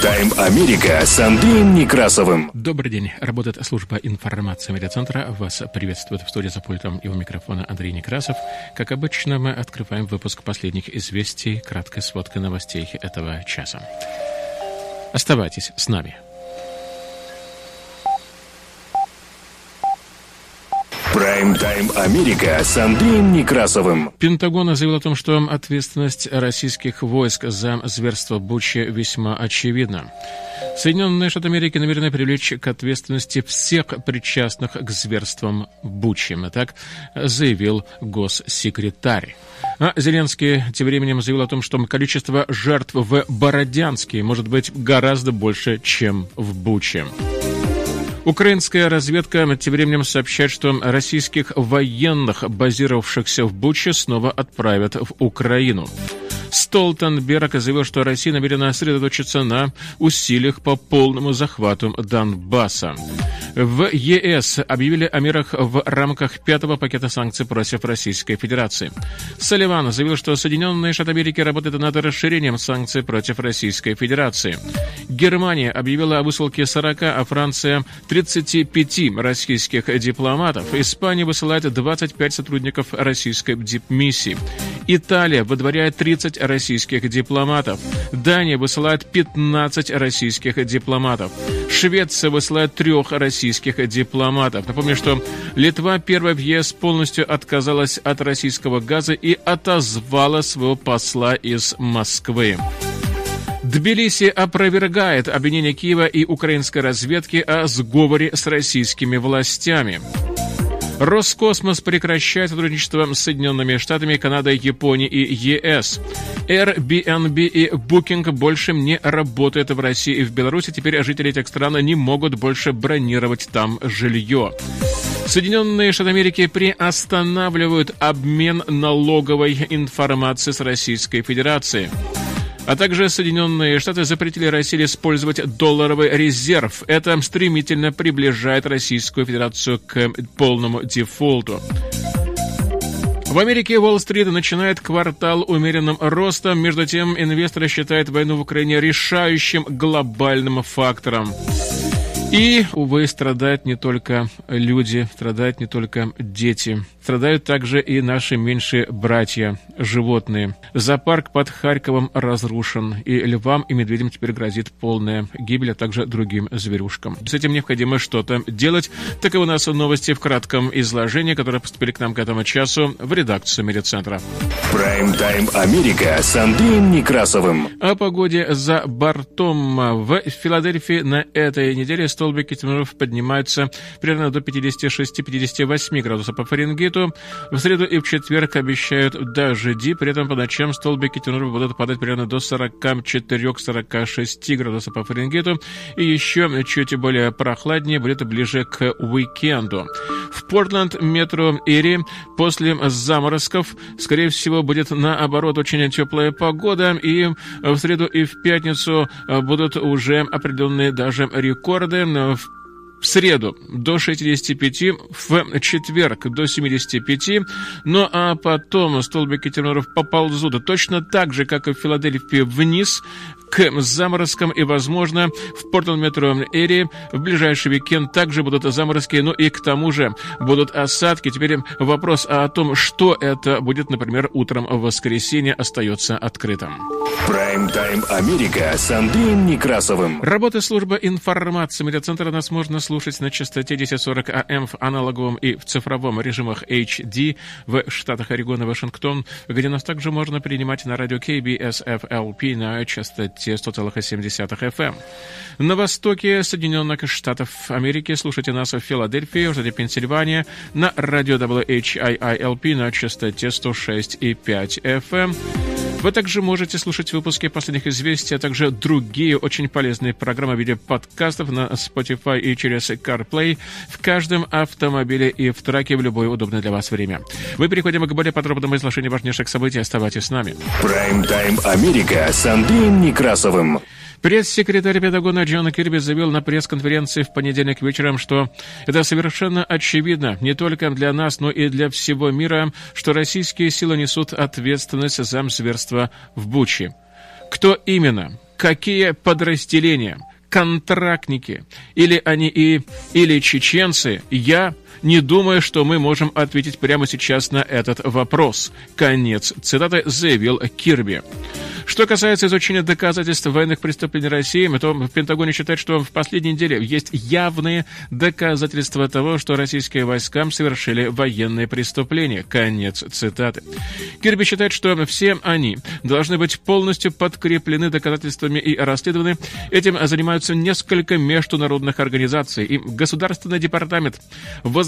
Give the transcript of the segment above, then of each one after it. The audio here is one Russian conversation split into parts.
Прайм-тайм Америка с Андреем Некрасовым. Добрый день. Работает служба информации медиацентра. Вас приветствует в студии за пультом и у микрофона Андрей Некрасов. Как обычно, мы открываем выпуск последних известий, краткой сводкой новостей этого часа. Оставайтесь с нами. Прайм-тайм Америка с Андреем Некрасовым. Пентагон заявил о том, что ответственность российских войск за зверство Бучи весьма очевидна. Соединенные Штаты Америки намерены привлечь к ответственности всех причастных к зверствам Бучи. Так заявил госсекретарь. А Зеленский тем временем заявил о том, что количество жертв в Бородянске может быть гораздо больше, чем в Буче. Украинская разведка тем временем сообщает, что российских военных, базировавшихся в Буче, снова отправят в Украину. Столтенберг заявил, что Россия намерена сосредоточиться на усилиях по полному захвату Донбасса. В ЕС объявили о мерах в рамках пятого пакета санкций против Российской Федерации. Салливан заявил, что Соединенные Штаты Америки работают над расширением санкций против Российской Федерации. Германия объявила о высылке 40, а Франция 35 российских дипломатов. Испания высылает 25 сотрудников российской дипмиссии. Италия выдворяет 30 российских дипломатов. Дания высылает 15 российских дипломатов. Швеция высылает трех российских дипломатов. Напомню, что Литва первая в ЕС полностью отказалась от российского газа и отозвала своего посла из Москвы. Тбилиси опровергает обвинение Киева и украинской разведки о сговоре с российскими властями. Роскосмос прекращает сотрудничество с Соединенными Штатами, Канадой, Японией и ЕС. Airbnb и Booking больше не работают в России и в Беларуси. Теперь жители этих стран не могут больше бронировать там жилье. Соединенные Штаты Америки приостанавливают обмен налоговой информацией с Российской Федерацией. А также Соединенные Штаты запретили России использовать долларовый резерв. Это стремительно приближает Российскую Федерацию к полному дефолту. В Америке Уолл-стрит начинает квартал умеренным ростом. Между тем, инвесторы считают войну в Украине решающим глобальным фактором. И, увы, страдают не только люди, страдают не только дети. Страдают также и наши меньшие братья, животные. Зоопарк под Харьковом разрушен, и львам и медведям теперь грозит полная гибель, а также другим зверюшкам. С этим необходимо что-то делать. Таковы у нас новости в кратком изложении, которые поступили к нам к этому часу в редакцию Медиацентра. Прайм-тайм Америка с Андреем Некрасовым. О погоде за бортом. В Филадельфии на этой неделе столбики температур поднимаются примерно до 56-58 градусов по Фаренгейту. В среду и в четверг обещают дожди, при этом по ночам столбики температур будут падать примерно до 44-46 градусов по Фаренгейту. И еще чуть более прохладнее будет ближе к уикенду. В Портленд, метро Эри после заморозков, скорее всего, будет наоборот очень теплая погода, и в среду и в пятницу будут уже определенные даже рекорды. В в среду до 65, в четверг до 75, ну а потом столбики термометров поползут точно так же, как и в Филадельфии, вниз к заморозкам и, возможно, в Портленд метро Эри в ближайший уикенд также будут заморозки, ну и к тому же будут осадки. Теперь вопрос о том, что это будет, например, утром в воскресенье, остается открытым. Прайм-тайм Америка с Андреем Некрасовым. Работа службы информации медиацентра нас можно слушать на частоте 1040 АМ в аналоговом и в цифровом режимах HD в штатах Орегон и Вашингтон, где нас также можно принимать на радио KBS FLP на частоте 100,7 FM. На востоке Соединенных Штатов Америки слушайте нас в Филадельфии, в штате Пенсильвания, на радио WHIILP на частоте 106,5 FM. Вы также можете слушать выпуски последних известий, а также другие очень полезные программы в виде подкастов на Spotify и через CarPlay в каждом автомобиле и в траке в любое удобное для вас время. Мы переходим к более подробному изложению важнейших событий. Оставайтесь с нами. Прайм-тайм Америка с Андреем Некрасовым. Пресс-секретарь Пентагона Джона Кирби заявил на пресс-конференции в понедельник вечером, что это совершенно очевидно не только для нас, но и для всего мира, что российские силы несут ответственность за зверство в Буче. Кто именно? Какие подразделения? Контрактники? Или они и или чеченцы? Я не думаю, что мы можем ответить прямо сейчас на этот вопрос. Конец цитаты заявил Кирби. Что касается изучения доказательств военных преступлений России, то в Пентагоне считают, что в последней неделе есть явные доказательства того, что российские войска совершили военные преступления. Конец цитаты. Кирби считает, что все они должны быть полностью подкреплены доказательствами и расследованы. Этим занимаются несколько международных организаций. И Государственный департамент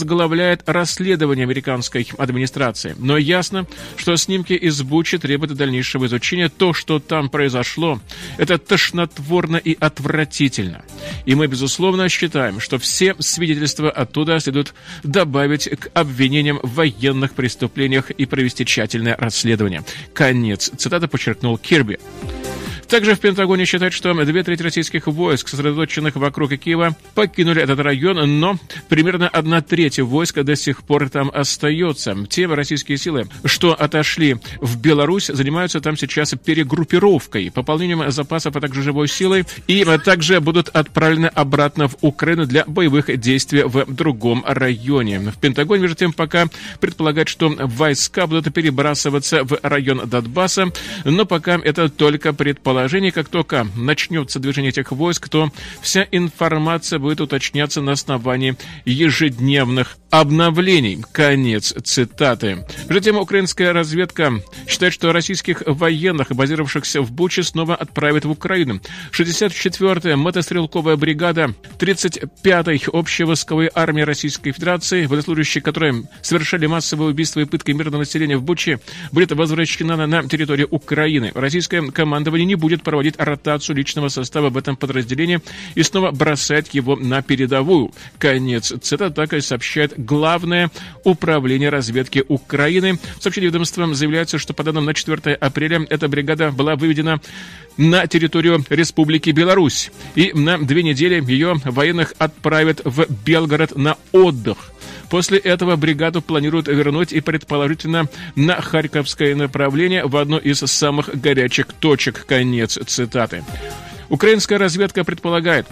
возглавляет расследование американской администрации. Но ясно, что снимки из Бучи требуют дальнейшего изучения. То, что там произошло, это тошнотворно и отвратительно. И мы, безусловно, считаем, что все свидетельства оттуда следует добавить к обвинениям в военных преступлениях и провести тщательное расследование. Конец. Цитата подчеркнул Кирби. Также в Пентагоне считают, что две трети российских войск, сосредоточенных вокруг Киева, покинули этот район, но примерно одна треть войска до сих пор там остается. Те российские силы, что отошли в Беларусь, занимаются там сейчас перегруппировкой, пополнением запасов, а также живой силой, и также будут отправлены обратно в Украину для боевых действий в другом районе. В Пентагоне, между тем, пока предполагают, что войска будут перебрасываться в район Донбасса, но пока это только предположение положение, как только начнется движение этих войск, то вся информация будет уточняться на основании ежедневных обновлений. Конец цитаты. Затем украинская разведка считает, что российских военных, базировавшихся в Буче, снова отправят в Украину. 64-я мотострелковая бригада 35-й общевойсковой армии Российской Федерации, военнослужащие, которые совершали массовые убийства и пытки мирного населения в Буче, будет возвращена на, на территорию Украины. Российское командование не будет будет проводить ротацию личного состава в этом подразделении и снова бросать его на передовую. Конец цитаты так и сообщает Главное управление разведки Украины. В сообщении ведомства заявляется, что по данным на 4 апреля эта бригада была выведена на территорию Республики Беларусь. И на две недели ее военных отправят в Белгород на отдых. После этого бригаду планируют вернуть и предположительно на Харьковское направление в одну из самых горячих точек. Конец цитаты. Украинская разведка предполагает,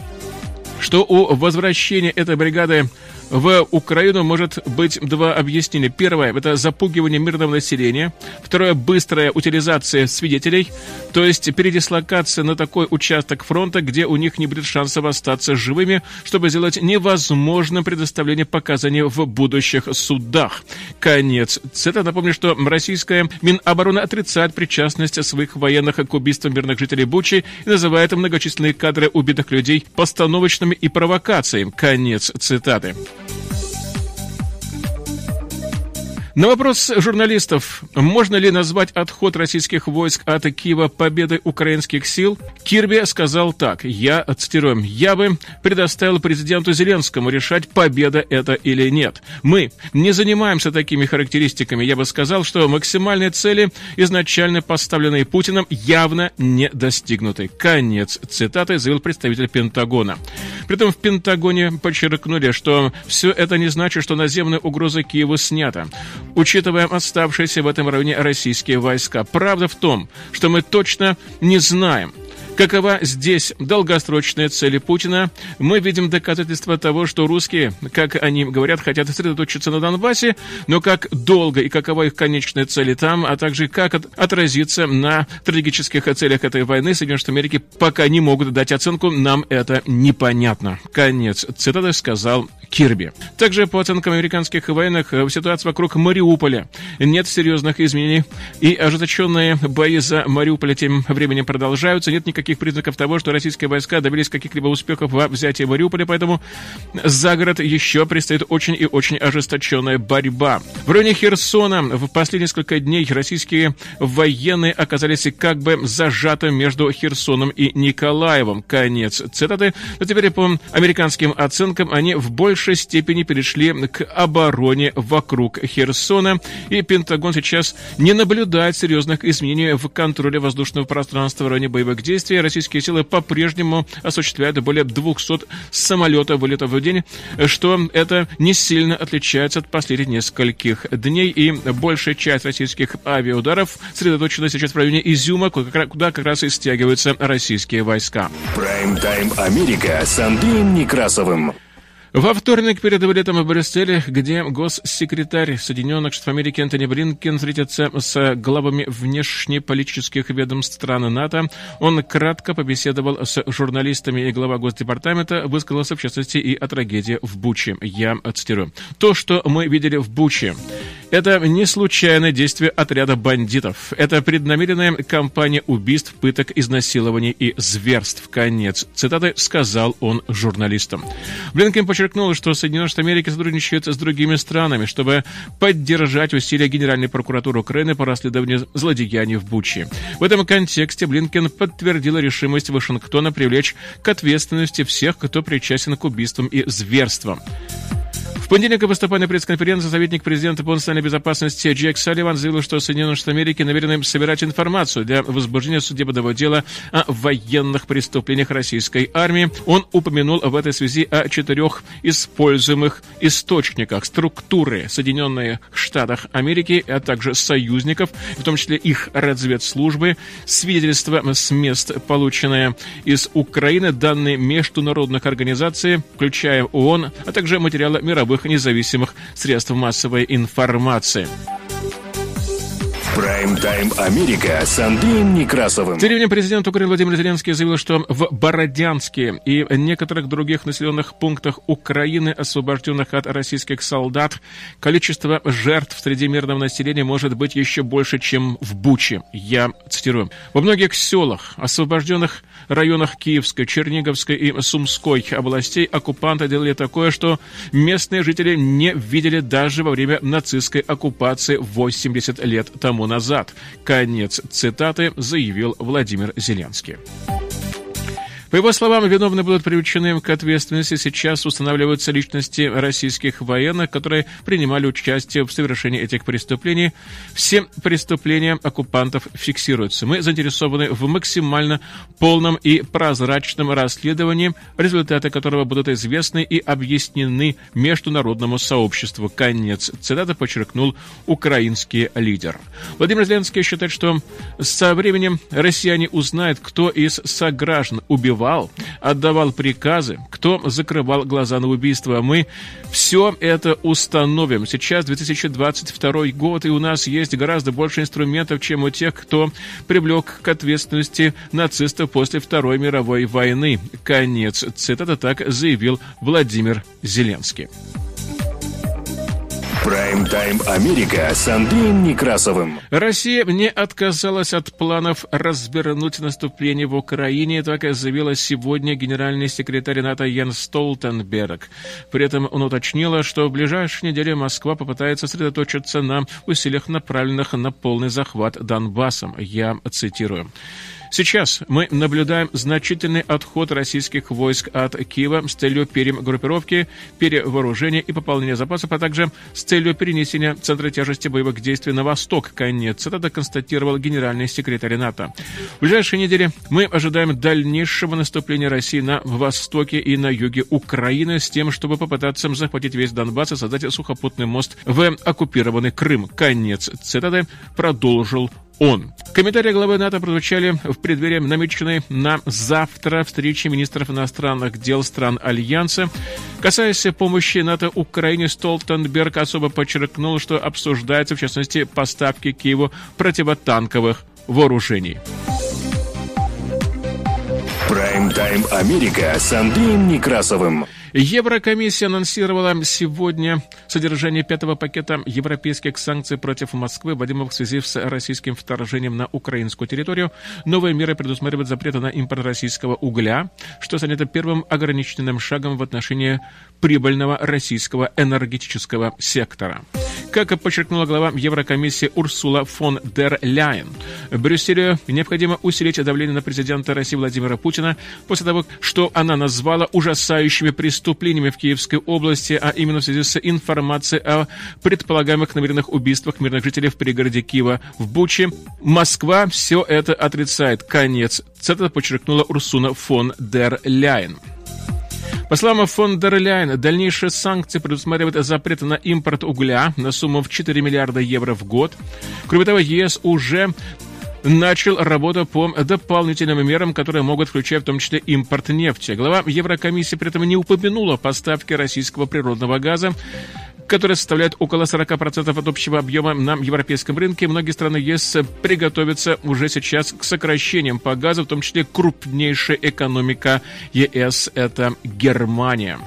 что у возвращения этой бригады в Украину может быть два объяснения. Первое – это запугивание мирного населения. Второе – быстрая утилизация свидетелей, то есть передислокация на такой участок фронта, где у них не будет шансов остаться живыми, чтобы сделать невозможным предоставление показаний в будущих судах. Конец. Это напомню, что российская Минобороны отрицает причастность своих военных к убийствам мирных жителей Бучи и называет многочисленные кадры убитых людей постановочными и провокациями. Конец цитаты. На вопрос журналистов, можно ли назвать отход российских войск от Киева победой украинских сил, Кирби сказал так, я, цитирую, «я бы предоставил президенту Зеленскому решать, победа это или нет. Мы не занимаемся такими характеристиками. Я бы сказал, что максимальные цели, изначально поставленные Путиным, явно не достигнуты». Конец цитаты заявил представитель Пентагона. При этом в Пентагоне подчеркнули, что все это не значит, что наземная угроза Киеву снята учитывая оставшиеся в этом районе российские войска. Правда в том, что мы точно не знаем, Какова здесь долгосрочная цель Путина? Мы видим доказательства того, что русские, как они говорят, хотят сосредоточиться на Донбассе, но как долго и какова их конечная цель там, а также как отразиться на стратегических целях этой войны Соединенные Штаты Америки пока не могут дать оценку, нам это непонятно. Конец цитаты сказал Кирби. Также по оценкам американских военных, э, ситуация вокруг Мариуполя нет серьезных изменений, и ожесточенные бои за Мариуполь тем временем продолжаются, нет никаких никаких признаков того, что российские войска добились каких-либо успехов во взятии Мариуполя, поэтому за город еще предстоит очень и очень ожесточенная борьба. В районе Херсона в последние несколько дней российские военные оказались как бы зажаты между Херсоном и Николаевым. Конец цитаты. Но теперь по американским оценкам они в большей степени перешли к обороне вокруг Херсона, и Пентагон сейчас не наблюдает серьезных изменений в контроле воздушного пространства в районе боевых действий. Российские силы по-прежнему осуществляют более 200 самолетов вылетов в день, что это не сильно отличается от последних нескольких дней, и большая часть российских авиаударов сосредоточена сейчас в районе Изюма, куда как раз и стягиваются российские войска. Прайм-тайм Америка с Андреем Некрасовым. Во вторник перед вылетом в Брюсселе, где госсекретарь Соединенных Штатов Америки Антони Блинкен встретится с главами внешнеполитических ведомств стран НАТО, он кратко побеседовал с журналистами и глава Госдепартамента высказался в частности и о трагедии в Буче. Я цитирую. «То, что мы видели в Буче, это не случайное действие отряда бандитов. Это преднамеренная кампания убийств, пыток, изнасилований и зверств. Конец. Цитаты сказал он журналистам. Блинкен подчеркнул, что Соединенные Штаты Америки сотрудничают с другими странами, чтобы поддержать усилия Генеральной прокуратуры Украины по расследованию злодеяний в Буче. В этом контексте Блинкен подтвердил решимость Вашингтона привлечь к ответственности всех, кто причастен к убийствам и зверствам понедельник, выступая на пресс-конференции, советник президента по национальной безопасности Джек Салливан заявил, что Соединенные Штаты Америки намерены собирать информацию для возбуждения судебного дела о военных преступлениях российской армии. Он упомянул в этой связи о четырех используемых источниках структуры Соединенных Штатов Америки, а также союзников, в том числе их разведслужбы, свидетельства с мест, полученные из Украины, данные международных организаций, включая ООН, а также материалы мировых новых независимых средств массовой информации. Прайм-тайм Америка с Андреем Некрасовым. Тем временем президент Украины Владимир Зеленский заявил, что в Бородянске и некоторых других населенных пунктах Украины, освобожденных от российских солдат, количество жертв среди мирного населения может быть еще больше, чем в Буче. Я цитирую. Во многих селах, освобожденных районах Киевской, Черниговской и Сумской областей, оккупанты делали такое, что местные жители не видели даже во время нацистской оккупации 80 лет тому назад. Конец цитаты заявил Владимир Зеленский. По его словам, виновные будут привлечены к ответственности. Сейчас устанавливаются личности российских военных, которые принимали участие в совершении этих преступлений. Все преступления оккупантов фиксируются. Мы заинтересованы в максимально полном и прозрачном расследовании, результаты которого будут известны и объяснены международному сообществу. Конец цитаты подчеркнул украинский лидер. Владимир Зеленский считает, что со временем россияне узнают, кто из сограждан убивал убивал, отдавал приказы, кто закрывал глаза на убийство. Мы все это установим. Сейчас 2022 год, и у нас есть гораздо больше инструментов, чем у тех, кто привлек к ответственности нацистов после Второй мировой войны. Конец. Цитата так заявил Владимир Зеленский. Прайм-тайм Америка с Андреем Некрасовым. Россия не отказалась от планов развернуть наступление в Украине, так и заявила сегодня генеральный секретарь НАТО Ян Столтенберг. При этом он уточнила, что в ближайшие недели Москва попытается сосредоточиться на усилиях, направленных на полный захват Донбассом. Я цитирую. Сейчас мы наблюдаем значительный отход российских войск от Киева с целью перегруппировки, перевооружения и пополнения запасов, а также с целью перенесения центра тяжести боевых действий на восток. Конец это констатировал генеральный секретарь НАТО. В ближайшие недели мы ожидаем дальнейшего наступления России на востоке и на юге Украины с тем, чтобы попытаться захватить весь Донбасс и создать сухопутный мост в оккупированный Крым. Конец цитаты продолжил он. Комментарии главы НАТО прозвучали в преддверии намеченной на завтра встречи министров иностранных дел стран Альянса. Касаясь помощи НАТО Украине, Столтенберг особо подчеркнул, что обсуждается, в частности, поставки Киеву противотанковых вооружений. Прайм-тайм Америка с Андреем Некрасовым. Еврокомиссия анонсировала сегодня содержание пятого пакета европейских санкций против Москвы, вводимых в связи с российским вторжением на украинскую территорию. Новые меры предусматривают запреты на импорт российского угля, что станет первым ограниченным шагом в отношении прибыльного российского энергетического сектора. Как и подчеркнула глава Еврокомиссии Урсула фон дер Ляйен, Брюсселю необходимо усилить давление на президента России Владимира Путина после того, что она назвала ужасающими преступлениями в Киевской области, а именно в связи с информацией о предполагаемых намеренных убийствах мирных жителей в пригороде Киева в Буче. Москва все это отрицает. Конец. Это подчеркнула Урсуна фон дер Ляйен. По словам фон дер Ляйен, дальнейшие санкции предусматривают запрет на импорт угля на сумму в 4 миллиарда евро в год. Кроме того, ЕС уже начал работу по дополнительным мерам, которые могут включать в том числе импорт нефти. Глава Еврокомиссии при этом не упомянула поставки российского природного газа которая составляет около 40% от общего объема на европейском рынке. Многие страны ЕС приготовятся уже сейчас к сокращениям по газу, в том числе крупнейшая экономика ЕС – это Германия.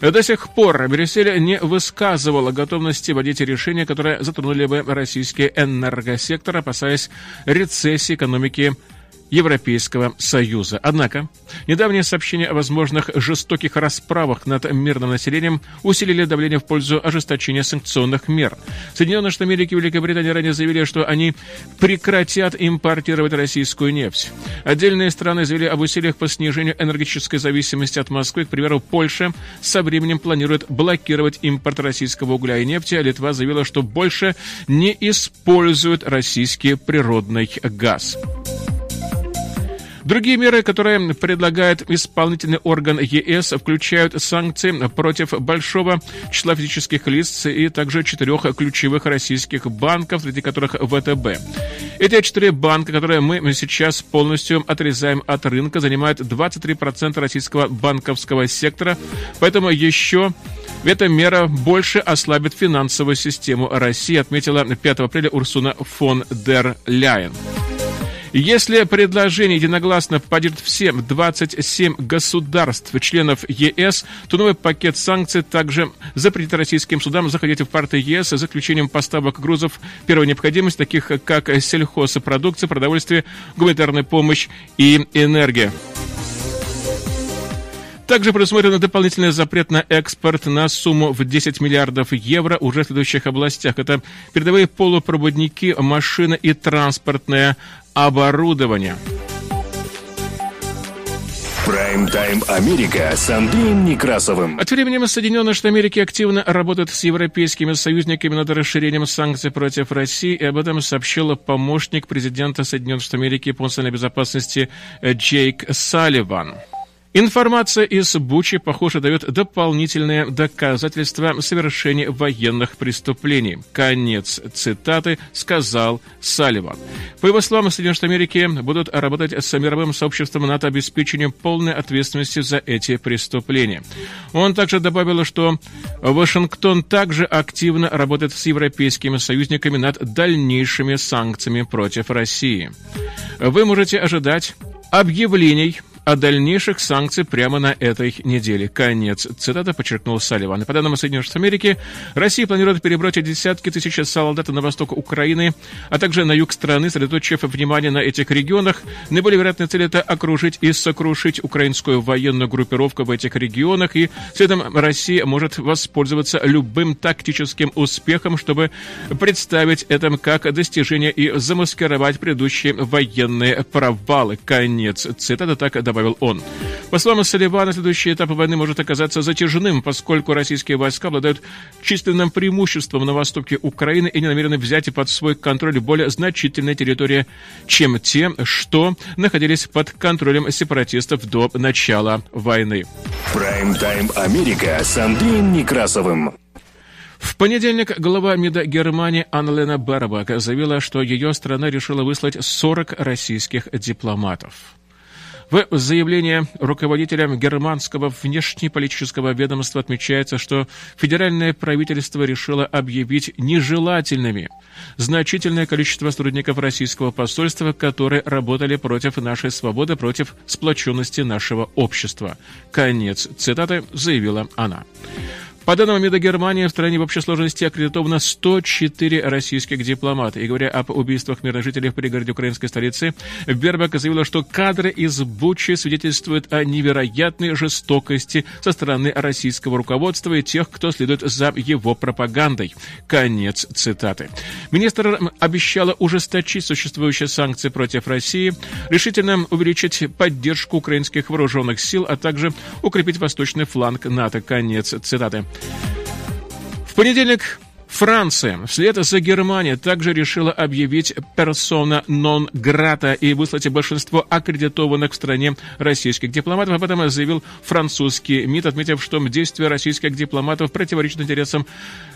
До сих пор Брюссель не высказывала готовности вводить решения, которые затронули бы российский энергосектор, опасаясь рецессии экономики Европейского Союза. Однако, недавние сообщения о возможных жестоких расправах над мирным населением усилили давление в пользу ожесточения санкционных мер. Соединенные Штаты Америки и Великобритания ранее заявили, что они прекратят импортировать российскую нефть. Отдельные страны заявили об усилиях по снижению энергетической зависимости от Москвы. К примеру, Польша со временем планирует блокировать импорт российского угля и нефти, а Литва заявила, что больше не использует российский природный газ. Другие меры, которые предлагает исполнительный орган ЕС, включают санкции против большого числа физических лиц и также четырех ключевых российских банков, среди которых ВТБ. Эти четыре банка, которые мы сейчас полностью отрезаем от рынка, занимают 23% российского банковского сектора, поэтому еще эта мера больше ослабит финансовую систему России, отметила 5 апреля Урсуна фон дер Ляйен. Если предложение единогласно поддержат все 27 государств, членов ЕС, то новый пакет санкций также запретит российским судам заходить в порты ЕС с заключением поставок грузов первой необходимости, таких как сельхозпродукция, продовольствие, гуманитарная помощь и энергия. Также предусмотрен дополнительный запрет на экспорт на сумму в 10 миллиардов евро уже в следующих областях. Это передовые полупроводники, машины и транспортное оборудование. Прайм-тайм Америка с Андреем Некрасовым. От времени Соединенные Штаты Америки активно работают с европейскими союзниками над расширением санкций против России, и об этом сообщил помощник президента Соединенных Штатов Америки по национальной безопасности Джейк Салливан. Информация из Бучи, похоже, дает дополнительные доказательства совершения военных преступлений. Конец цитаты сказал Салливан. По его словам, Соединенные Штаты Америки будут работать с мировым сообществом над обеспечением полной ответственности за эти преступления. Он также добавил, что Вашингтон также активно работает с европейскими союзниками над дальнейшими санкциями против России. Вы можете ожидать объявлений о дальнейших санкциях прямо на этой неделе. Конец. Цитата подчеркнул Салливан. И по данным Соединенных Штатов Америки, Россия планирует перебросить десятки тысяч солдат на восток Украины, а также на юг страны, сосредоточив внимание на этих регионах. Наиболее вероятная цель – это окружить и сокрушить украинскую военную группировку в этих регионах, и следом Россия может воспользоваться любым тактическим успехом, чтобы представить это как достижение и замаскировать предыдущие военные провалы. Конец. Цитата так добавляет добавил он. По словам Салливана, следующий этап войны может оказаться затяжным, поскольку российские войска обладают численным преимуществом на востоке Украины и не намерены взять под свой контроль более значительные территории, чем те, что находились под контролем сепаратистов до начала войны. Прайм-тайм Америка с Андреем Некрасовым. В понедельник глава МИДа Германии Анна-Лена Барбак заявила, что ее страна решила выслать 40 российских дипломатов. В заявлении руководителя германского внешнеполитического ведомства отмечается, что федеральное правительство решило объявить нежелательными значительное количество сотрудников российского посольства, которые работали против нашей свободы, против сплоченности нашего общества. Конец цитаты заявила она. По данным МИДа Германии, в стране в общей сложности аккредитовано 104 российских дипломата. И говоря об убийствах мирных жителей в пригороде украинской столицы, Бербак заявила, что кадры из Бучи свидетельствуют о невероятной жестокости со стороны российского руководства и тех, кто следует за его пропагандой. Конец цитаты. Министр обещала ужесточить существующие санкции против России, решительно увеличить поддержку украинских вооруженных сил, а также укрепить восточный фланг НАТО. Конец цитаты. В понедельник Франция вслед за Германией также решила объявить персона нон грата и выслать большинство аккредитованных в стране российских дипломатов. Об этом заявил французский МИД, отметив, что действия российских дипломатов противоречат интересам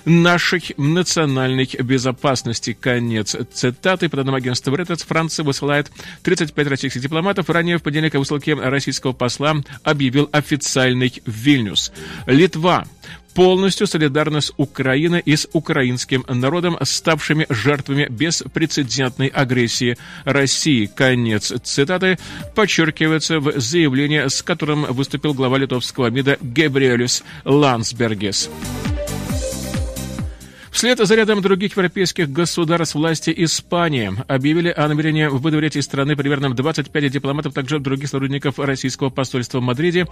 нашей национальной безопасности. Конец цитаты. По данным агентства Reuters, Франция высылает 35 российских дипломатов. Ранее в понедельник о высылке российского посла объявил официальный Вильнюс. Литва полностью солидарна с Украиной и с украинским народом, ставшими жертвами беспрецедентной агрессии России. Конец цитаты подчеркивается в заявлении, с которым выступил глава литовского МИДа Габриэлюс Лансбергес. Вслед за рядом других европейских государств власти Испании объявили о намерении выдворить из страны примерно 25 дипломатов, также других сотрудников российского посольства в Мадриде.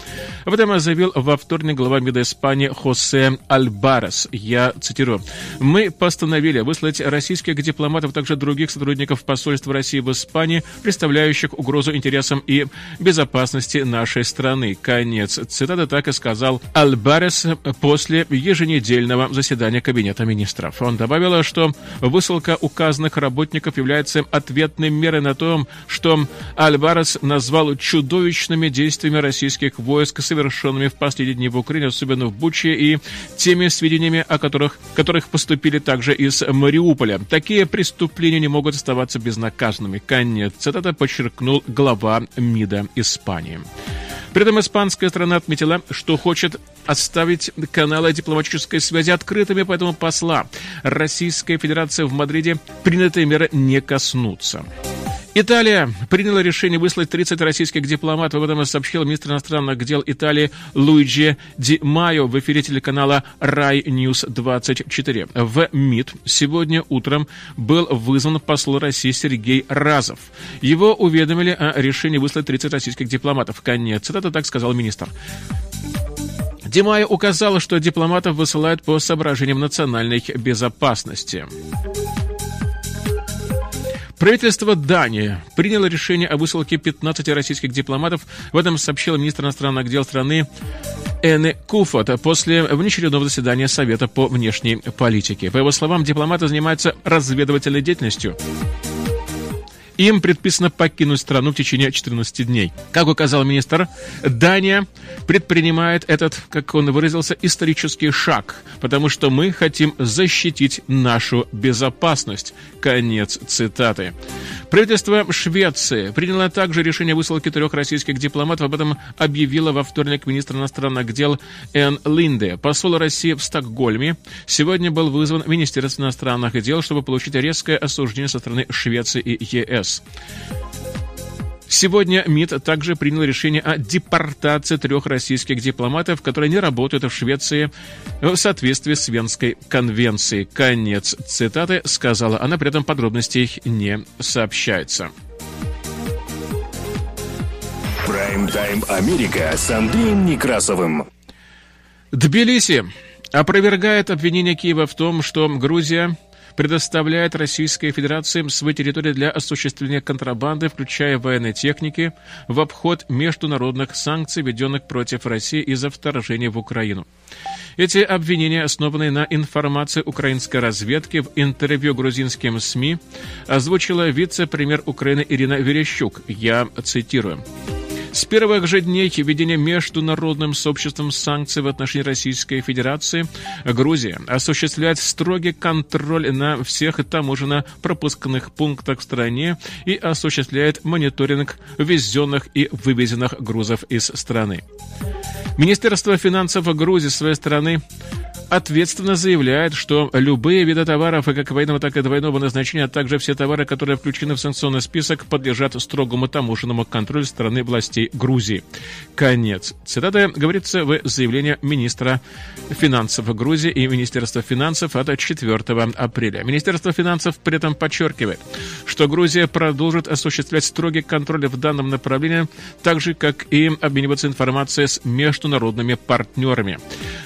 Об этом заявил во вторник глава МИДа Испании Хосе Альбарес. Я цитирую. «Мы постановили выслать российских дипломатов, также других сотрудников посольства России в Испании, представляющих угрозу интересам и безопасности нашей страны». Конец цитаты так и сказал Альбарес после еженедельного заседания Кабинета министров министров. Он добавил, что высылка указанных работников является ответной мерой на то, что Альварес назвал чудовищными действиями российских войск, совершенными в последние дни в Украине, особенно в Буче, и теми сведениями, о которых, которых поступили также из Мариуполя. Такие преступления не могут оставаться безнаказанными. Конец цитата подчеркнул глава МИДа Испании. При этом испанская сторона отметила, что хочет оставить каналы дипломатической связи открытыми, поэтому посла Российской Федерации в Мадриде принятые меры не коснутся. Италия приняла решение выслать 30 российских дипломатов. Об этом сообщил министр иностранных дел Италии Луиджи Ди Майо в эфире телеканала Rai News 24. В МИД сегодня утром был вызван посол России Сергей Разов. Его уведомили о решении выслать 30 российских дипломатов. Конец цитаты, так сказал министр. Димая указала, что дипломатов высылают по соображениям национальной безопасности. Правительство Дании приняло решение о высылке 15 российских дипломатов. В этом сообщил министр иностранных дел страны Эне Куфот после внеочередного заседания Совета по внешней политике. По его словам, дипломаты занимаются разведывательной деятельностью. Им предписано покинуть страну в течение 14 дней. Как указал министр, Дания предпринимает этот, как он выразился, исторический шаг, потому что мы хотим защитить нашу безопасность. Конец цитаты. Правительство Швеции приняло также решение высылки трех российских дипломатов. Об этом объявила во вторник министр иностранных дел Энн Линде. Посол России в Стокгольме сегодня был вызван Министерство иностранных дел, чтобы получить резкое осуждение со стороны Швеции и ЕС. Сегодня МИД также принял решение о депортации трех российских дипломатов, которые не работают в Швеции в соответствии с Венской конвенцией. Конец цитаты сказала она, при этом подробностей не сообщается. Прайм-тайм Америка с Андреем Некрасовым. Тбилиси опровергает обвинение Киева в том, что Грузия предоставляет Российской Федерации свои территории для осуществления контрабанды, включая военной техники, в обход международных санкций, введенных против России из-за вторжения в Украину. Эти обвинения основаны на информации украинской разведки. В интервью грузинским СМИ озвучила вице-премьер Украины Ирина Верещук. Я цитирую. С первых же дней введения международным сообществом санкций в отношении Российской Федерации Грузия осуществляет строгий контроль на всех таможенно-пропускных пунктах в стране и осуществляет мониторинг ввезенных и вывезенных грузов из страны. Министерство финансов Грузии, с своей стороны, ответственно заявляет, что любые виды товаров, и как военного, так и двойного назначения, а также все товары, которые включены в санкционный список, подлежат строгому таможенному контролю страны властей Грузии. Конец. Цитата говорится в заявлении министра финансов Грузии и Министерства финансов от 4 апреля. Министерство финансов при этом подчеркивает, что Грузия продолжит осуществлять строгий контроль в данном направлении, так же, как и обмениваться информацией с международными партнерами.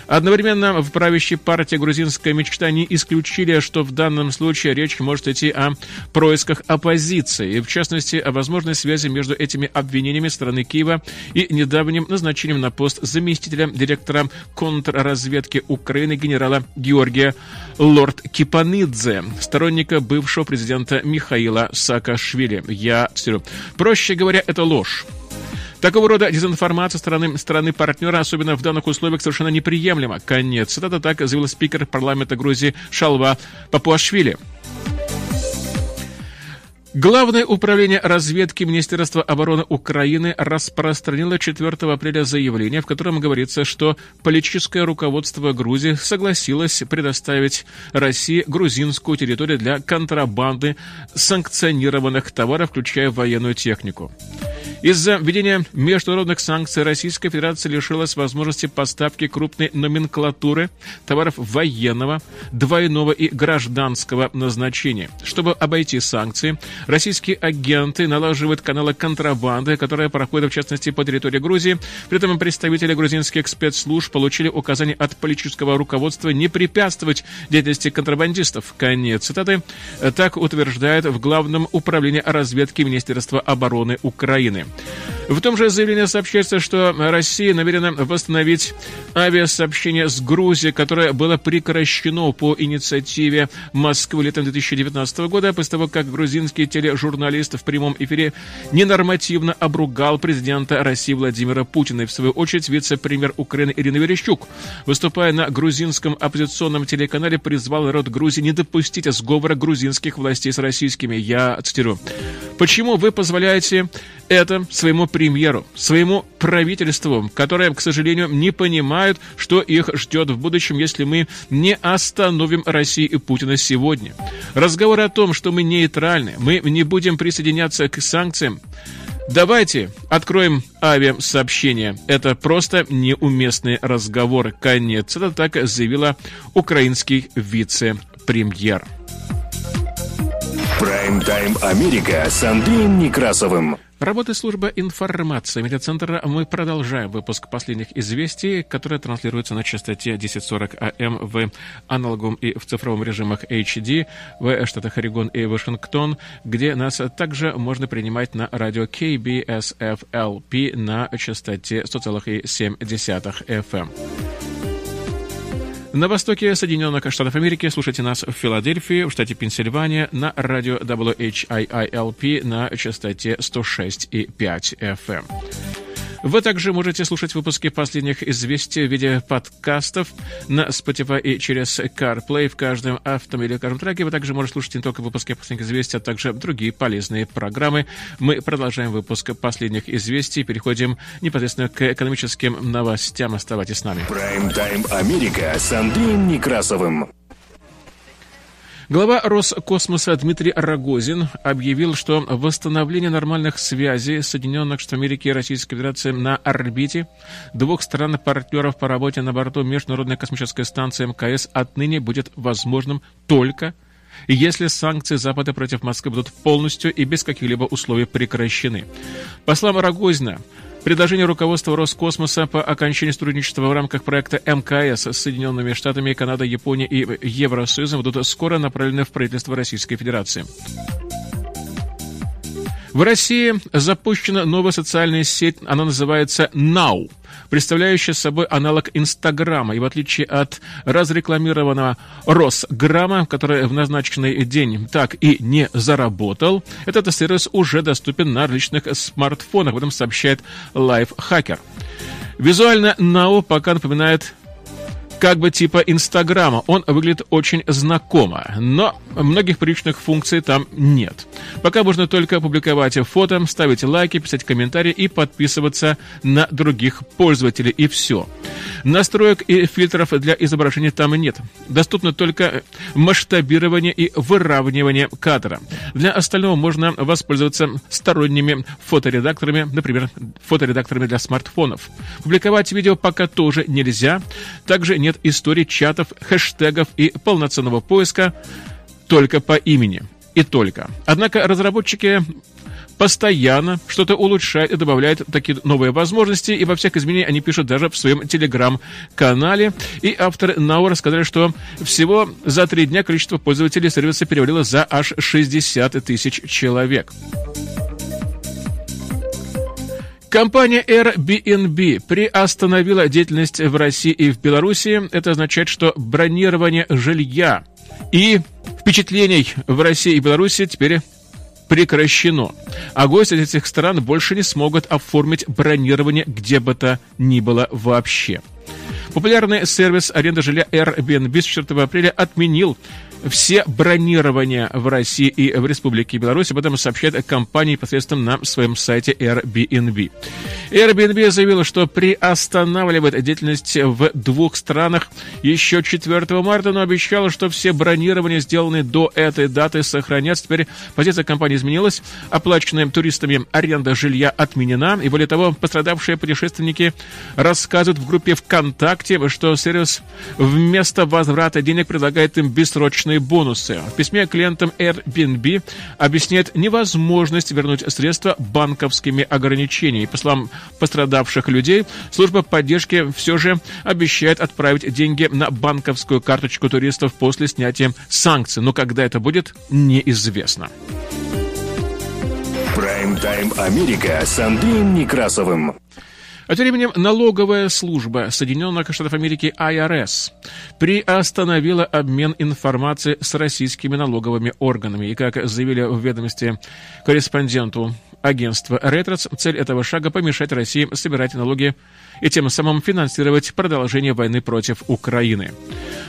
Одновременно в праве правящей партии «Грузинская мечта» не исключили, что в данном случае речь может идти о происках оппозиции, и в частности о возможной связи между этими обвинениями страны Киева и недавним назначением на пост заместителя директора контрразведки Украины генерала Георгия Лорд Кипанидзе, сторонника бывшего президента Михаила Саакашвили. Я Проще говоря, это ложь. Такого рода дезинформация стороны, стороны партнера, особенно в данных условиях, совершенно неприемлема. Конец. Цитата так заявил спикер парламента Грузии Шалва Папуашвили. Главное управление разведки Министерства обороны Украины распространило 4 апреля заявление, в котором говорится, что политическое руководство Грузии согласилось предоставить России грузинскую территорию для контрабанды санкционированных товаров, включая военную технику. Из-за введения международных санкций Российская Федерация лишилась возможности поставки крупной номенклатуры товаров военного, двойного и гражданского назначения. Чтобы обойти санкции, российские агенты налаживают каналы контрабанды, которые проходят, в частности, по территории Грузии. При этом представители грузинских спецслужб получили указание от политического руководства не препятствовать деятельности контрабандистов. Конец цитаты. Так утверждает в Главном управлении разведки Министерства обороны Украины. В том же заявлении сообщается, что Россия намерена восстановить авиасообщение с Грузией, которое было прекращено по инициативе Москвы летом 2019 года, после того, как грузинский тележурналист в прямом эфире ненормативно обругал президента России Владимира Путина. И, в свою очередь, вице-премьер Украины Ирина Верещук, выступая на грузинском оппозиционном телеканале, призвал народ Грузии не допустить сговора грузинских властей с российскими. Я цитирую. Почему вы позволяете это своему премьеру, своему правительству, которое, к сожалению, не понимают, что их ждет в будущем, если мы не остановим Россию и Путина сегодня. Разговоры о том, что мы нейтральны, мы не будем присоединяться к санкциям, Давайте откроем авиасообщение. Это просто неуместные разговоры. Конец. Это так заявила украинский вице-премьер. Прайм-тайм Америка с Андреем Некрасовым. Работает служба информации медиацентра. Мы продолжаем выпуск последних известий, которые транслируются на частоте 1040 АМ в аналоговом и в цифровом режимах HD в штатах Орегон и Вашингтон, где нас также можно принимать на радио KBSFLP на частоте 100,7 FM. На востоке Соединенных Штатов Америки слушайте нас в Филадельфии, в штате Пенсильвания, на радио WHIILP на частоте 106,5 FM. Вы также можете слушать выпуски последних известий в виде подкастов на Spotify и через CarPlay в каждом автомобиле, в каждом треке. Вы также можете слушать не только выпуски последних известий, а также другие полезные программы. Мы продолжаем выпуск последних известий, переходим непосредственно к экономическим новостям. Оставайтесь с нами. Прайм-тайм Америка с Андреем Некрасовым. Глава Роскосмоса Дмитрий Рогозин объявил, что восстановление нормальных связей Соединенных Штатов Америки и Российской Федерации на орбите двух стран-партнеров по работе на борту Международной космической станции МКС отныне будет возможным только если санкции Запада против Москвы будут полностью и без каких-либо условий прекращены. По словам Рогозина, Предложение руководства Роскосмоса по окончанию сотрудничества в рамках проекта МКС с Соединенными Штатами, Канадой, Японией и Евросоюзом будут скоро направлены в правительство Российской Федерации. В России запущена новая социальная сеть, она называется Now, представляющая собой аналог Инстаграма. И в отличие от разрекламированного Росграмма, который в назначенный день так и не заработал, этот сервис уже доступен на различных смартфонах. Об этом сообщает Lifehacker. Визуально Now пока напоминает как бы типа Инстаграма. Он выглядит очень знакомо, но многих привычных функций там нет. Пока можно только публиковать фото, ставить лайки, писать комментарии и подписываться на других пользователей, и все. Настроек и фильтров для изображения там нет. Доступно только масштабирование и выравнивание кадра. Для остального можно воспользоваться сторонними фоторедакторами, например, фоторедакторами для смартфонов. Публиковать видео пока тоже нельзя. Также нет историй чатов, хэштегов и полноценного поиска только по имени. И только. Однако разработчики постоянно что-то улучшают и добавляют такие новые возможности, и во всех изменениях они пишут даже в своем телеграм-канале. И авторы Нау рассказали, что всего за три дня количество пользователей сервиса перевалило за аж 60 тысяч человек. Компания Airbnb приостановила деятельность в России и в Беларуси. Это означает, что бронирование жилья и впечатлений в России и Беларуси теперь прекращено. А гости этих стран больше не смогут оформить бронирование где бы то ни было вообще. Популярный сервис аренды жилья Airbnb с 4 апреля отменил все бронирования в России и в Республике Беларусь. Об этом сообщает компания непосредственно на своем сайте Airbnb. Airbnb заявила, что приостанавливает деятельность в двух странах еще 4 марта, но обещала, что все бронирования, сделанные до этой даты, сохранятся. Теперь позиция компании изменилась. Оплаченная туристами аренда жилья отменена. И более того, пострадавшие путешественники рассказывают в группе ВКонтакте, что сервис вместо возврата денег предлагает им бессрочные различные бонусы. В письме клиентам Airbnb объясняет невозможность вернуть средства банковскими ограничениями. По словам пострадавших людей, служба поддержки все же обещает отправить деньги на банковскую карточку туристов после снятия санкций. Но когда это будет, неизвестно. Прайм-тайм Америка с Андреем Некрасовым. А тем временем налоговая служба Соединенных Штатов Америки IRS приостановила обмен информацией с российскими налоговыми органами. И, как заявили в ведомости корреспонденту агентства Reuters, цель этого шага – помешать России собирать налоги и тем самым финансировать продолжение войны против Украины.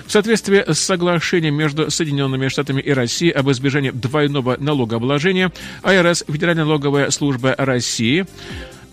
В соответствии с соглашением между Соединенными Штатами и Россией об избежании двойного налогообложения, IRS, Федеральная налоговая служба России,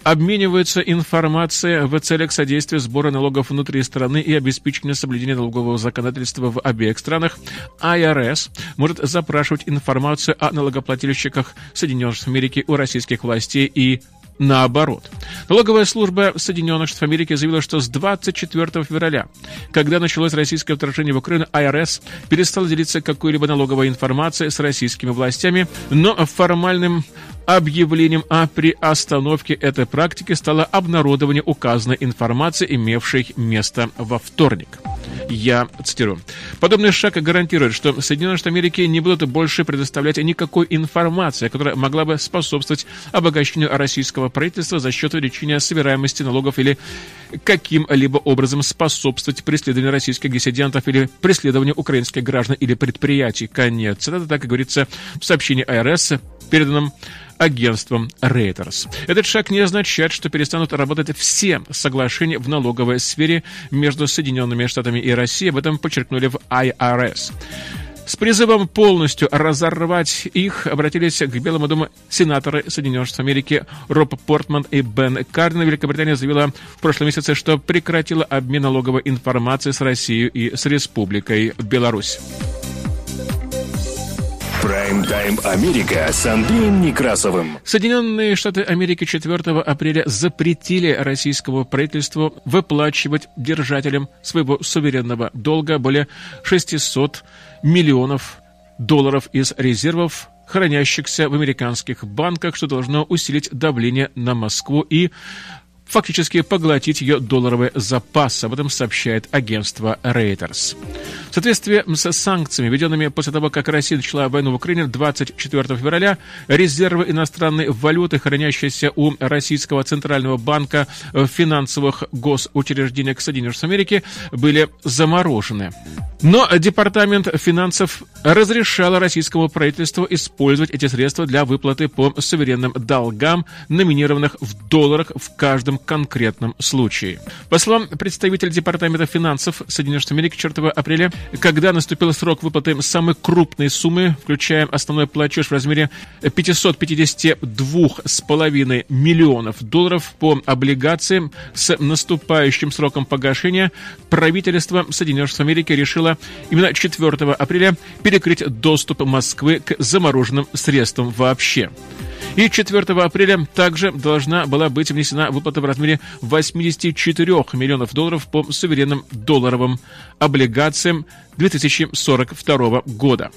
обмениваются информацией в целях содействия сбора налогов внутри страны и обеспечения соблюдения налогового законодательства в обеих странах, IRS может запрашивать информацию о налогоплательщиках Соединенных Штатов Америки у российских властей и наоборот. Налоговая служба Соединенных Штатов Америки заявила, что с 24 февраля, когда началось российское вторжение в Украину, IRS перестала делиться какой-либо налоговой информацией с российскими властями, но формальным объявлением о приостановке этой практики стало обнародование указанной информации, имевшей место во вторник. Я цитирую. Подобный шаг гарантирует, что Соединенные Штаты Америки не будут больше предоставлять никакой информации, которая могла бы способствовать обогащению российского правительства за счет увеличения собираемости налогов или каким-либо образом способствовать преследованию российских диссидентов или преследованию украинских граждан или предприятий. Конец. Это так и говорится в сообщении АРС, переданном агентством Reuters. Этот шаг не означает, что перестанут работать все соглашения в налоговой сфере между Соединенными Штатами и Россией. Об этом подчеркнули в IRS. С призывом полностью разорвать их обратились к Белому дому сенаторы Соединенных Штатов Америки Роб Портман и Бен Карден. Великобритания заявила в прошлом месяце, что прекратила обмен налоговой информацией с Россией и с Республикой Беларусь. Прайм-тайм Америка с Андреем Некрасовым. Соединенные Штаты Америки 4 апреля запретили российскому правительству выплачивать держателям своего суверенного долга более 600 миллионов долларов из резервов хранящихся в американских банках, что должно усилить давление на Москву и фактически поглотить ее долларовый запас. Об этом сообщает агентство Reuters. В соответствии с санкциями, введенными после того, как Россия начала войну в Украине 24 февраля, резервы иностранной валюты, хранящиеся у Российского Центрального банка в финансовых госучреждениях Соединенных Штатов Америки, были заморожены. Но Департамент финансов разрешало российскому правительству использовать эти средства для выплаты по суверенным долгам, номинированных в долларах в каждом конкретном случае. По словам представителя Департамента финансов Соединенных Штатов Америки 4 апреля, когда наступил срок выплаты самой крупной суммы, включая основной платеж в размере 552,5 миллионов долларов по облигациям с наступающим сроком погашения, правительство Соединенных Штатов Америки решило именно 4 апреля перекрыть доступ Москвы к замороженным средствам вообще. И 4 апреля также должна была быть внесена выплата в размере 84 миллионов долларов по суверенным долларовым облигациям 2042 года.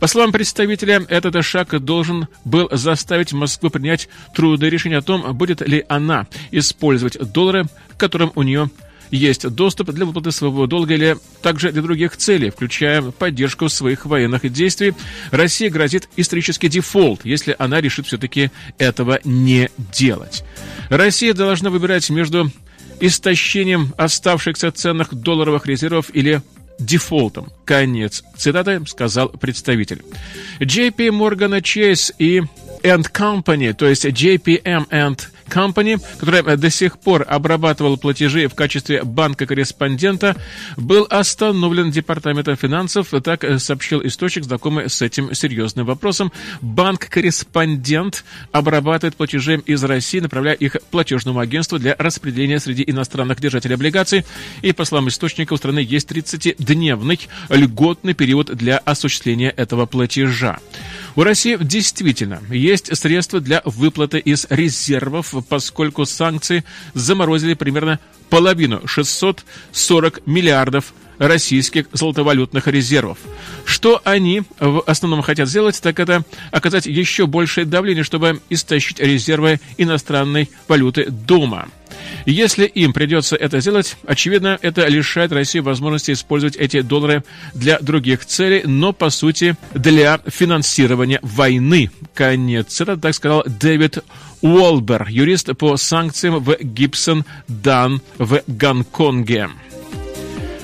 По словам представителя, этот шаг должен был заставить Москву принять трудное решение о том, будет ли она использовать доллары, которым у нее есть доступ для выплаты своего долга или также для других целей, включая поддержку своих военных действий. России грозит исторический дефолт, если она решит все-таки этого не делать. Россия должна выбирать между истощением оставшихся ценных долларовых резервов или дефолтом. Конец цитаты, сказал представитель. JP Morgan Chase и and Company, то есть JPM and Company, которая до сих пор обрабатывала платежи в качестве банка-корреспондента, был остановлен Департаментом финансов, так сообщил источник, знакомый с этим серьезным вопросом. Банк-корреспондент обрабатывает платежи из России, направляя их платежному агентству для распределения среди иностранных держателей облигаций. И, по словам источника, у страны есть 30-дневный льготный период для осуществления этого платежа. У России действительно есть средства для выплаты из резервов, поскольку санкции заморозили примерно половину 640 миллиардов российских золотовалютных резервов. Что они в основном хотят сделать, так это оказать еще большее давление, чтобы истощить резервы иностранной валюты дома. Если им придется это сделать, очевидно, это лишает России возможности использовать эти доллары для других целей, но, по сути, для финансирования войны. Конец. Это так сказал Дэвид Уолбер, юрист по санкциям в Гибсон Дан в Гонконге.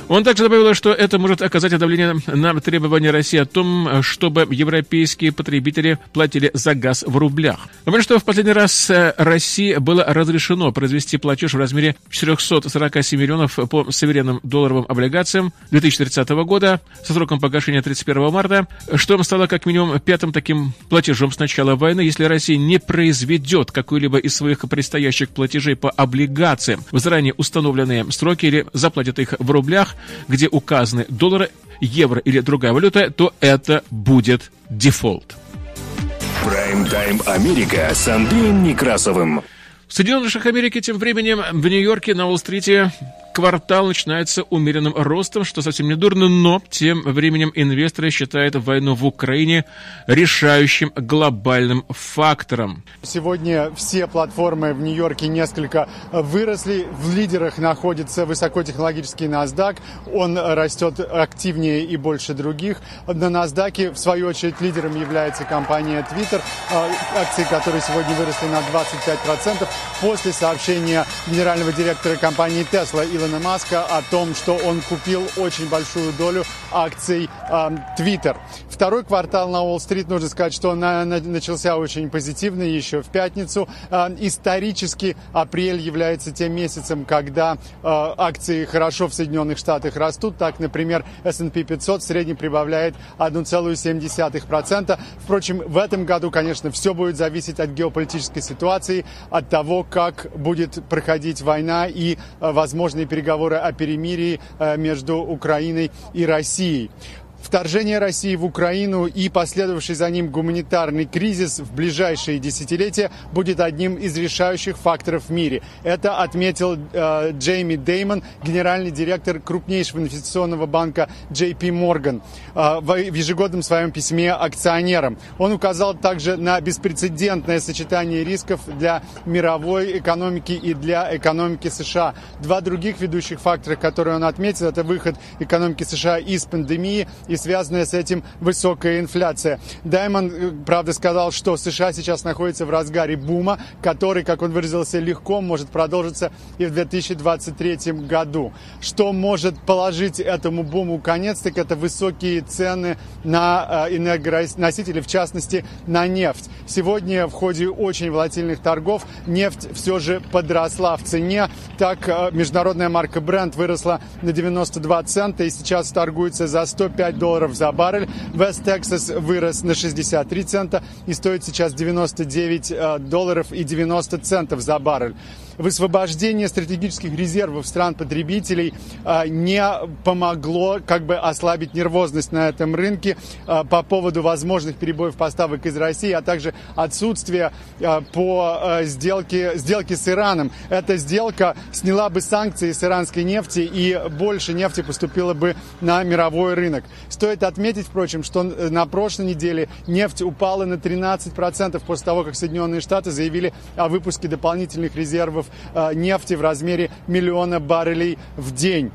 Он также добавил, что это может оказать давление на требования России о том, чтобы европейские потребители платили за газ в рублях. Напомню, что в последний раз э, России было разрешено произвести платеж в размере 447 миллионов по суверенным долларовым облигациям 2030 года со сроком погашения 31 марта, что стало как минимум пятым таким платежом с начала войны, если Россия не произведет какой-либо из своих предстоящих платежей по облигациям в заранее установленные сроки или заплатит их в рублях, где указаны доллары, евро или другая валюта, то это будет дефолт. Прайм-тайм Америка с Андреем Некрасовым. В Соединенных Штатах Америки тем временем в Нью-Йорке на Уолл-стрите квартал начинается умеренным ростом, что совсем не дурно, но тем временем инвесторы считают войну в Украине решающим глобальным фактором. Сегодня все платформы в Нью-Йорке несколько выросли. В лидерах находится высокотехнологический NASDAQ. Он растет активнее и больше других. На NASDAQ, в свою очередь, лидером является компания Twitter, а, акции которой сегодня выросли на 25% после сообщения генерального директора компании Tesla Илона Илона Маска о том, что он купил очень большую долю акций э, Twitter. Второй квартал на Уолл-стрит, нужно сказать, что на, начался очень позитивно еще в пятницу. Э, исторически апрель является тем месяцем, когда э, акции хорошо в Соединенных Штатах растут. Так, например, S&P 500 в среднем прибавляет 1,7%. Впрочем, в этом году, конечно, все будет зависеть от геополитической ситуации, от того, как будет проходить война и э, возможные переговоры о перемирии между Украиной и Россией. Вторжение России в Украину и последовавший за ним гуманитарный кризис в ближайшие десятилетия будет одним из решающих факторов в мире. Это отметил э, Джейми Деймон, генеральный директор крупнейшего инвестиционного банка JP Morgan э, в ежегодном своем письме акционерам. Он указал также на беспрецедентное сочетание рисков для мировой экономики и для экономики США. Два других ведущих фактора, которые он отметил, это выход экономики США из пандемии и связанная с этим высокая инфляция. Даймон, э, правда, сказал, что США сейчас находится в разгаре бума, который, как он выразился, легко может продолжиться и в 2023 году. Что может положить этому буму конец, так это высокие цены на э, энергоносители, в частности, на нефть. Сегодня в ходе очень волатильных торгов нефть все же подросла в цене. Так, э, международная марка Brent выросла на 92 цента и сейчас торгуется за 105 долларов за баррель. West Texas вырос на 63 цента и стоит сейчас 99 э, долларов и 90 центов за баррель высвобождение стратегических резервов стран-потребителей а, не помогло как бы ослабить нервозность на этом рынке а, по поводу возможных перебоев поставок из России, а также отсутствия а, по сделке, сделке с Ираном. Эта сделка сняла бы санкции с иранской нефти и больше нефти поступило бы на мировой рынок. Стоит отметить, впрочем, что на прошлой неделе нефть упала на 13% после того, как Соединенные Штаты заявили о выпуске дополнительных резервов нефти в размере миллиона баррелей в день.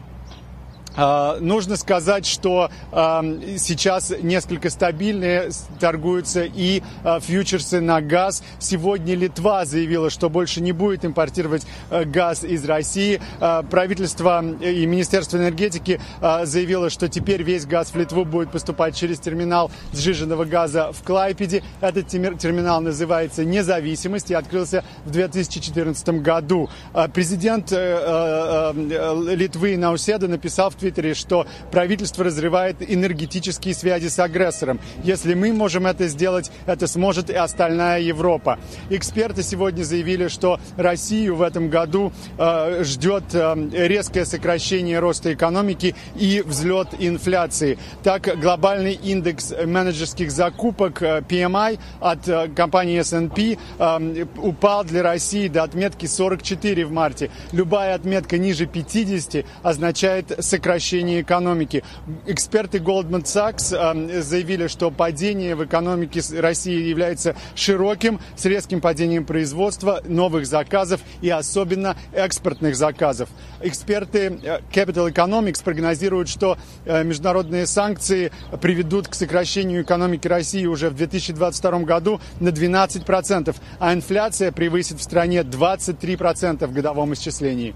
А, нужно сказать, что сейчас несколько стабильные торгуются и а, фьючерсы на газ. Сегодня Литва заявила, что больше не будет импортировать э, газ из России. А, правительство и Министерство энергетики заявило, что теперь весь газ в Литву будет поступать через терминал сжиженного газа в Клайпеде. Этот терминал называется «Независимость» и открылся в 2014 году. Президент э, э, Литвы Науседа написал в Твиттере, что правительство разрывает энергетические связи с агрессором. Если мы можем это сделать, это сможет и остальная Европа. Эксперты сегодня заявили, что Россию в этом году э, ждет э, резкое сокращение роста экономики и взлет инфляции. Так, глобальный индекс менеджерских закупок э, PMI от э, компании S&P э, упал для России до отметки 44 в марте. Любая отметка ниже 50 означает сокращение сокращении экономики. Эксперты Goldman Sachs э, заявили, что падение в экономике России является широким, с резким падением производства, новых заказов и особенно экспортных заказов. Эксперты э, Capital Economics прогнозируют, что э, международные санкции приведут к сокращению экономики России уже в 2022 году на 12%, а инфляция превысит в стране 23% в годовом исчислении.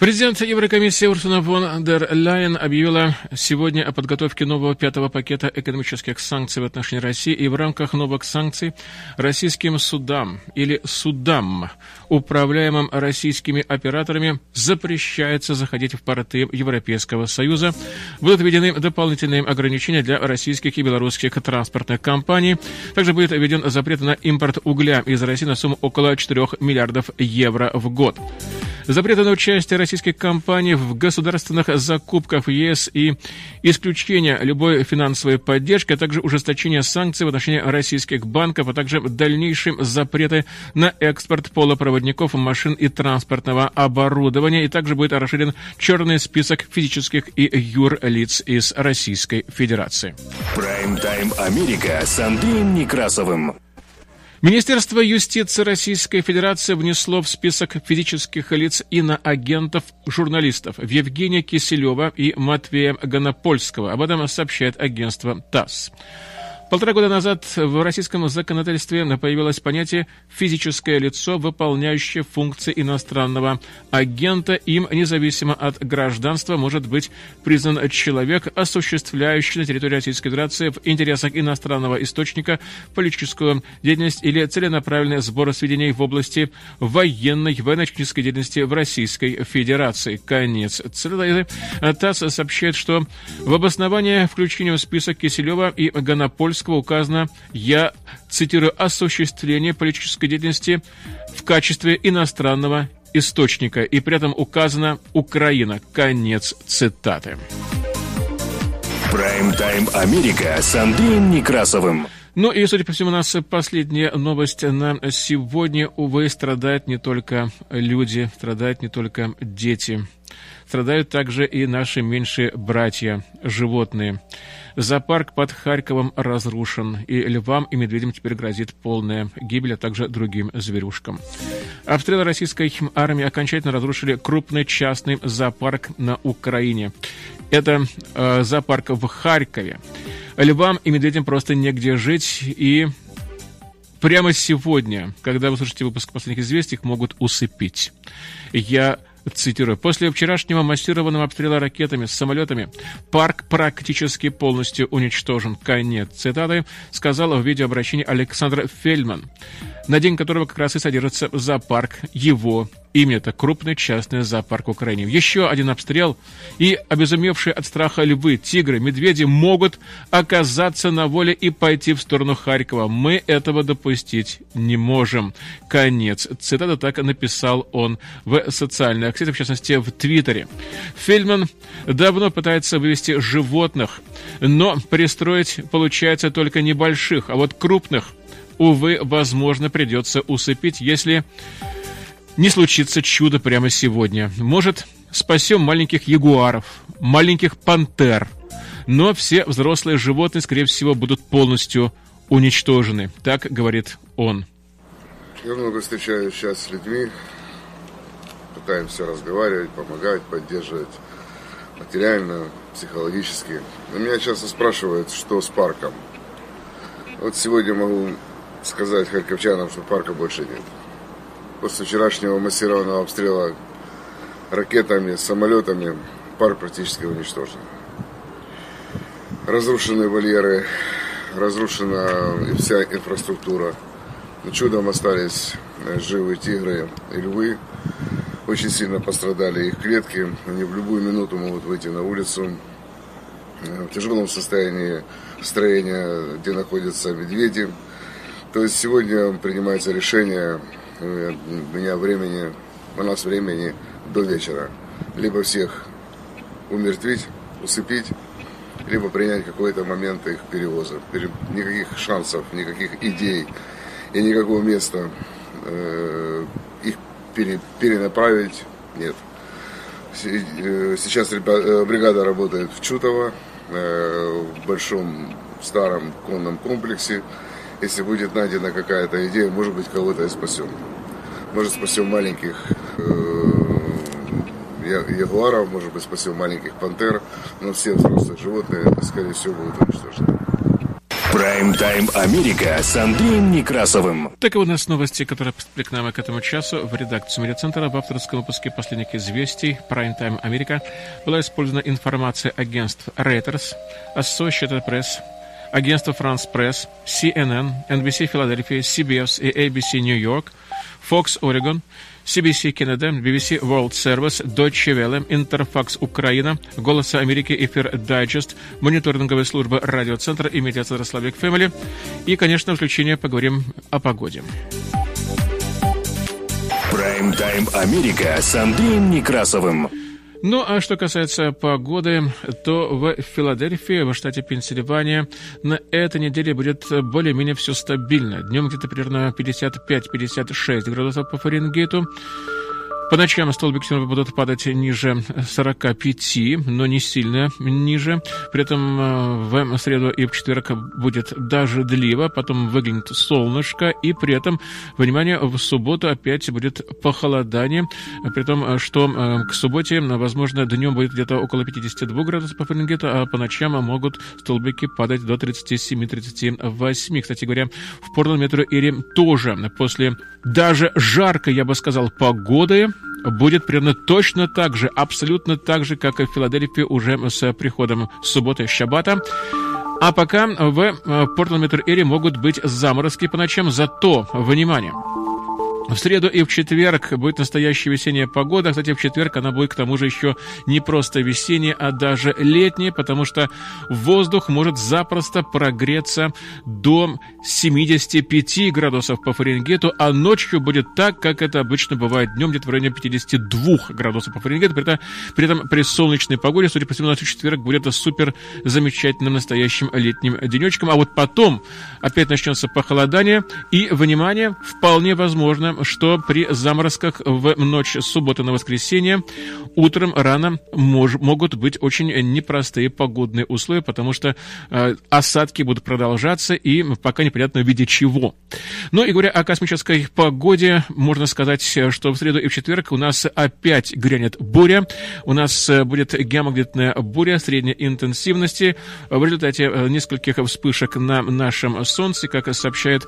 Президент Еврокомиссии Урсуна фон дер Ляйен объявила сегодня о подготовке нового пятого пакета экономических санкций в отношении России и в рамках новых санкций российским судам или судам, управляемым российскими операторами, запрещается заходить в порты Европейского Союза. Будут введены дополнительные ограничения для российских и белорусских транспортных компаний. Также будет введен запрет на импорт угля из России на сумму около 4 миллиардов евро в год. Запреты на участие российских компаний в государственных закупках в ЕС и исключение любой финансовой поддержки, а также ужесточение санкций в отношении российских банков, а также дальнейшие запреты на экспорт полупроводников, машин и транспортного оборудования. И также будет расширен черный список физических и юрлиц из Российской Федерации. Прайм-тайм Америка с Андреем Некрасовым. Министерство юстиции Российской Федерации внесло в список физических лиц иноагентов журналистов Евгения Киселева и Матвея Гонопольского. Об этом сообщает агентство ТАСС. Полтора года назад в российском законодательстве появилось понятие «физическое лицо, выполняющее функции иностранного агента». Им, независимо от гражданства, может быть признан человек, осуществляющий на территории Российской Федерации в интересах иностранного источника политическую деятельность или целенаправленный сбор сведений в области военной, военно-технической деятельности в Российской Федерации. Конец цитаты. ТАСС сообщает, что в обосновании включения в список Киселева и Гонопольского Жириновского указано, я цитирую, осуществление политической деятельности в качестве иностранного источника, и при этом указана Украина. Конец цитаты. Прайм-тайм Америка с Андреем Некрасовым. Ну и, судя по всему, у нас последняя новость на сегодня. Увы, страдают не только люди, страдают не только дети. Страдают также и наши меньшие братья, животные. Зоопарк под Харьковом разрушен, и львам и медведям теперь грозит полная гибель, а также другим зверюшкам. Обстрелы российской армии окончательно разрушили крупный частный зоопарк на Украине. Это э, зоопарк в Харькове. Львам и медведям просто негде жить, и прямо сегодня, когда вы слушаете выпуск последних известий, их могут усыпить. Я Цитирую. «После вчерашнего массированного обстрела ракетами с самолетами парк практически полностью уничтожен». Конец цитаты сказал в видеообращении Александр Фельдман, на день которого как раз и содержится зоопарк его Имя это крупный частный зоопарк Украины. Еще один обстрел, и обезумевшие от страха львы, тигры, медведи могут оказаться на воле и пойти в сторону Харькова. Мы этого допустить не можем. Конец. Цитата так написал он в социальных сетях, в частности в Твиттере. Фельдман давно пытается вывести животных, но пристроить получается только небольших, а вот крупных, увы, возможно, придется усыпить, если не случится чудо прямо сегодня. Может, спасем маленьких ягуаров, маленьких пантер, но все взрослые животные, скорее всего, будут полностью уничтожены. Так говорит он. Я много встречаюсь сейчас с людьми, пытаемся разговаривать, помогать, поддерживать материально, психологически. Но меня часто спрашивают, что с парком. Вот сегодня могу сказать харьковчанам, что парка больше нет после вчерашнего массированного обстрела ракетами, самолетами парк практически уничтожен. Разрушены вольеры, разрушена вся инфраструктура. Чудом остались живые тигры и львы. Очень сильно пострадали их клетки. Они в любую минуту могут выйти на улицу. В тяжелом состоянии строения, где находятся медведи. То есть сегодня принимается решение у меня времени, у нас времени до вечера. Либо всех умертвить, усыпить, либо принять какой-то момент их перевоза. Никаких шансов, никаких идей и никакого места э, пере, перенаправить нет. Э, сейчас э, бригада работает в Чутово, э, в большом старом конном комплексе если будет найдена какая-то идея, может быть, кого-то и спасем. Может, спасем маленьких ягуаров, может быть, спасем маленьких пантер, но все взрослые животные, скорее всего, будут уничтожены. Прайм-тайм Америка с Андреем Некрасовым. Таковы у нас новости, которые поступили к нам к этому часу в редакцию медиацентра. В авторском выпуске последних известий Прайм-тайм Америка была использована информация агентств Reuters, Associated Press, агентство France Press, CNN, NBC Филадельфия, CBS и ABC Нью-Йорк, Fox Oregon, CBC Canada, BBC World Service, Deutsche Welle, Interfax Украина, Голос Америки, Эфир Дайджест, мониторинговая служба радиоцентра и медиацентра Slavic Family. И, конечно, в заключение поговорим о погоде. Прайм-тайм Америка с Андреем Некрасовым. Ну, а что касается погоды, то в Филадельфии, в штате Пенсильвания, на этой неделе будет более-менее все стабильно. Днем где-то примерно 55-56 градусов по Фаренгейту. По ночам столбики снова будут падать ниже 45, но не сильно ниже. При этом э, в среду и в четверг будет дождливо, потом выглянет солнышко, и при этом, внимание, в субботу опять будет похолодание, при том, что э, к субботе, возможно, днем будет где-то около 52 градусов по Фаренгейту, а по ночам могут столбики падать до 37-38. Кстати говоря, в Портленд-метро Ире тоже после даже жарко, я бы сказал, погоды, будет примерно точно так же, абсолютно так же, как и в Филадельфии уже с приходом субботы Щабата. А пока в Портленд Метро Эри могут быть заморозки по ночам, зато, внимание, В среду и в четверг будет настоящая весенняя погода. Кстати, в четверг она будет к тому же еще не просто весенняя, а даже летняя, потому что воздух может запросто прогреться до 75 градусов по Фаренгейту, а ночью будет так, как это обычно бывает днем, где-то в районе 52 градусов по Фаренгейту. При этом, при этом при солнечной погоде, судя по всему, на четверг будет супер замечательным настоящим летним денечком. А вот потом опять начнется похолодание, и, внимание, вполне возможно, что при заморозках в ночь с субботы на воскресенье утром рано мож, могут быть очень непростые погодные условия, потому что э, осадки будут продолжаться и пока непонятно в виде чего. Ну и говоря о космической погоде, можно сказать, что в среду и в четверг у нас опять грянет буря. У нас э, будет геомагнитная буря средней интенсивности в результате э, нескольких вспышек на нашем Солнце, как сообщает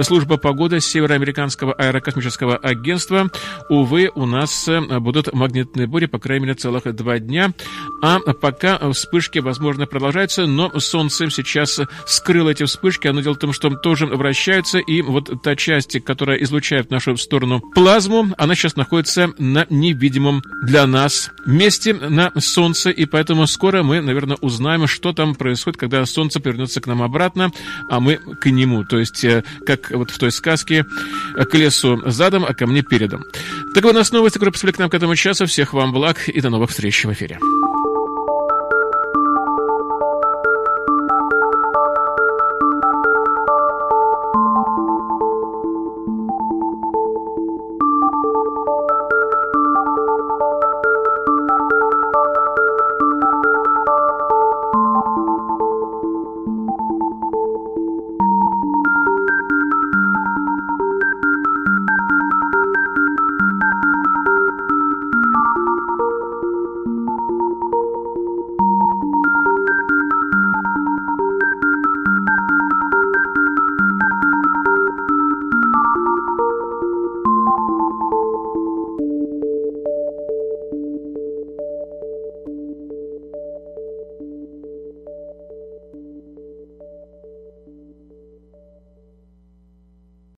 служба погоды Североамериканского аэрокосмического агентства. Увы, у нас э, будут магнитные бури, по крайней мере, целых два дня. А пока вспышки, возможно, продолжаются, но Солнце сейчас скрыло эти вспышки. Оно дело в том, что тоже вращаются, и вот та часть, которая излучает в нашу сторону плазму, она сейчас находится на невидимом для нас месте на Солнце, и поэтому скоро мы, наверное, узнаем, что там происходит, когда Солнце повернется к нам обратно, а мы к нему. То есть, э, как вот в той сказке, к лесу задом, а ко мне передом. Так вот, у нас новости, которые пришли к нам к этому часу. Всех вам благ и до новых встреч в эфире.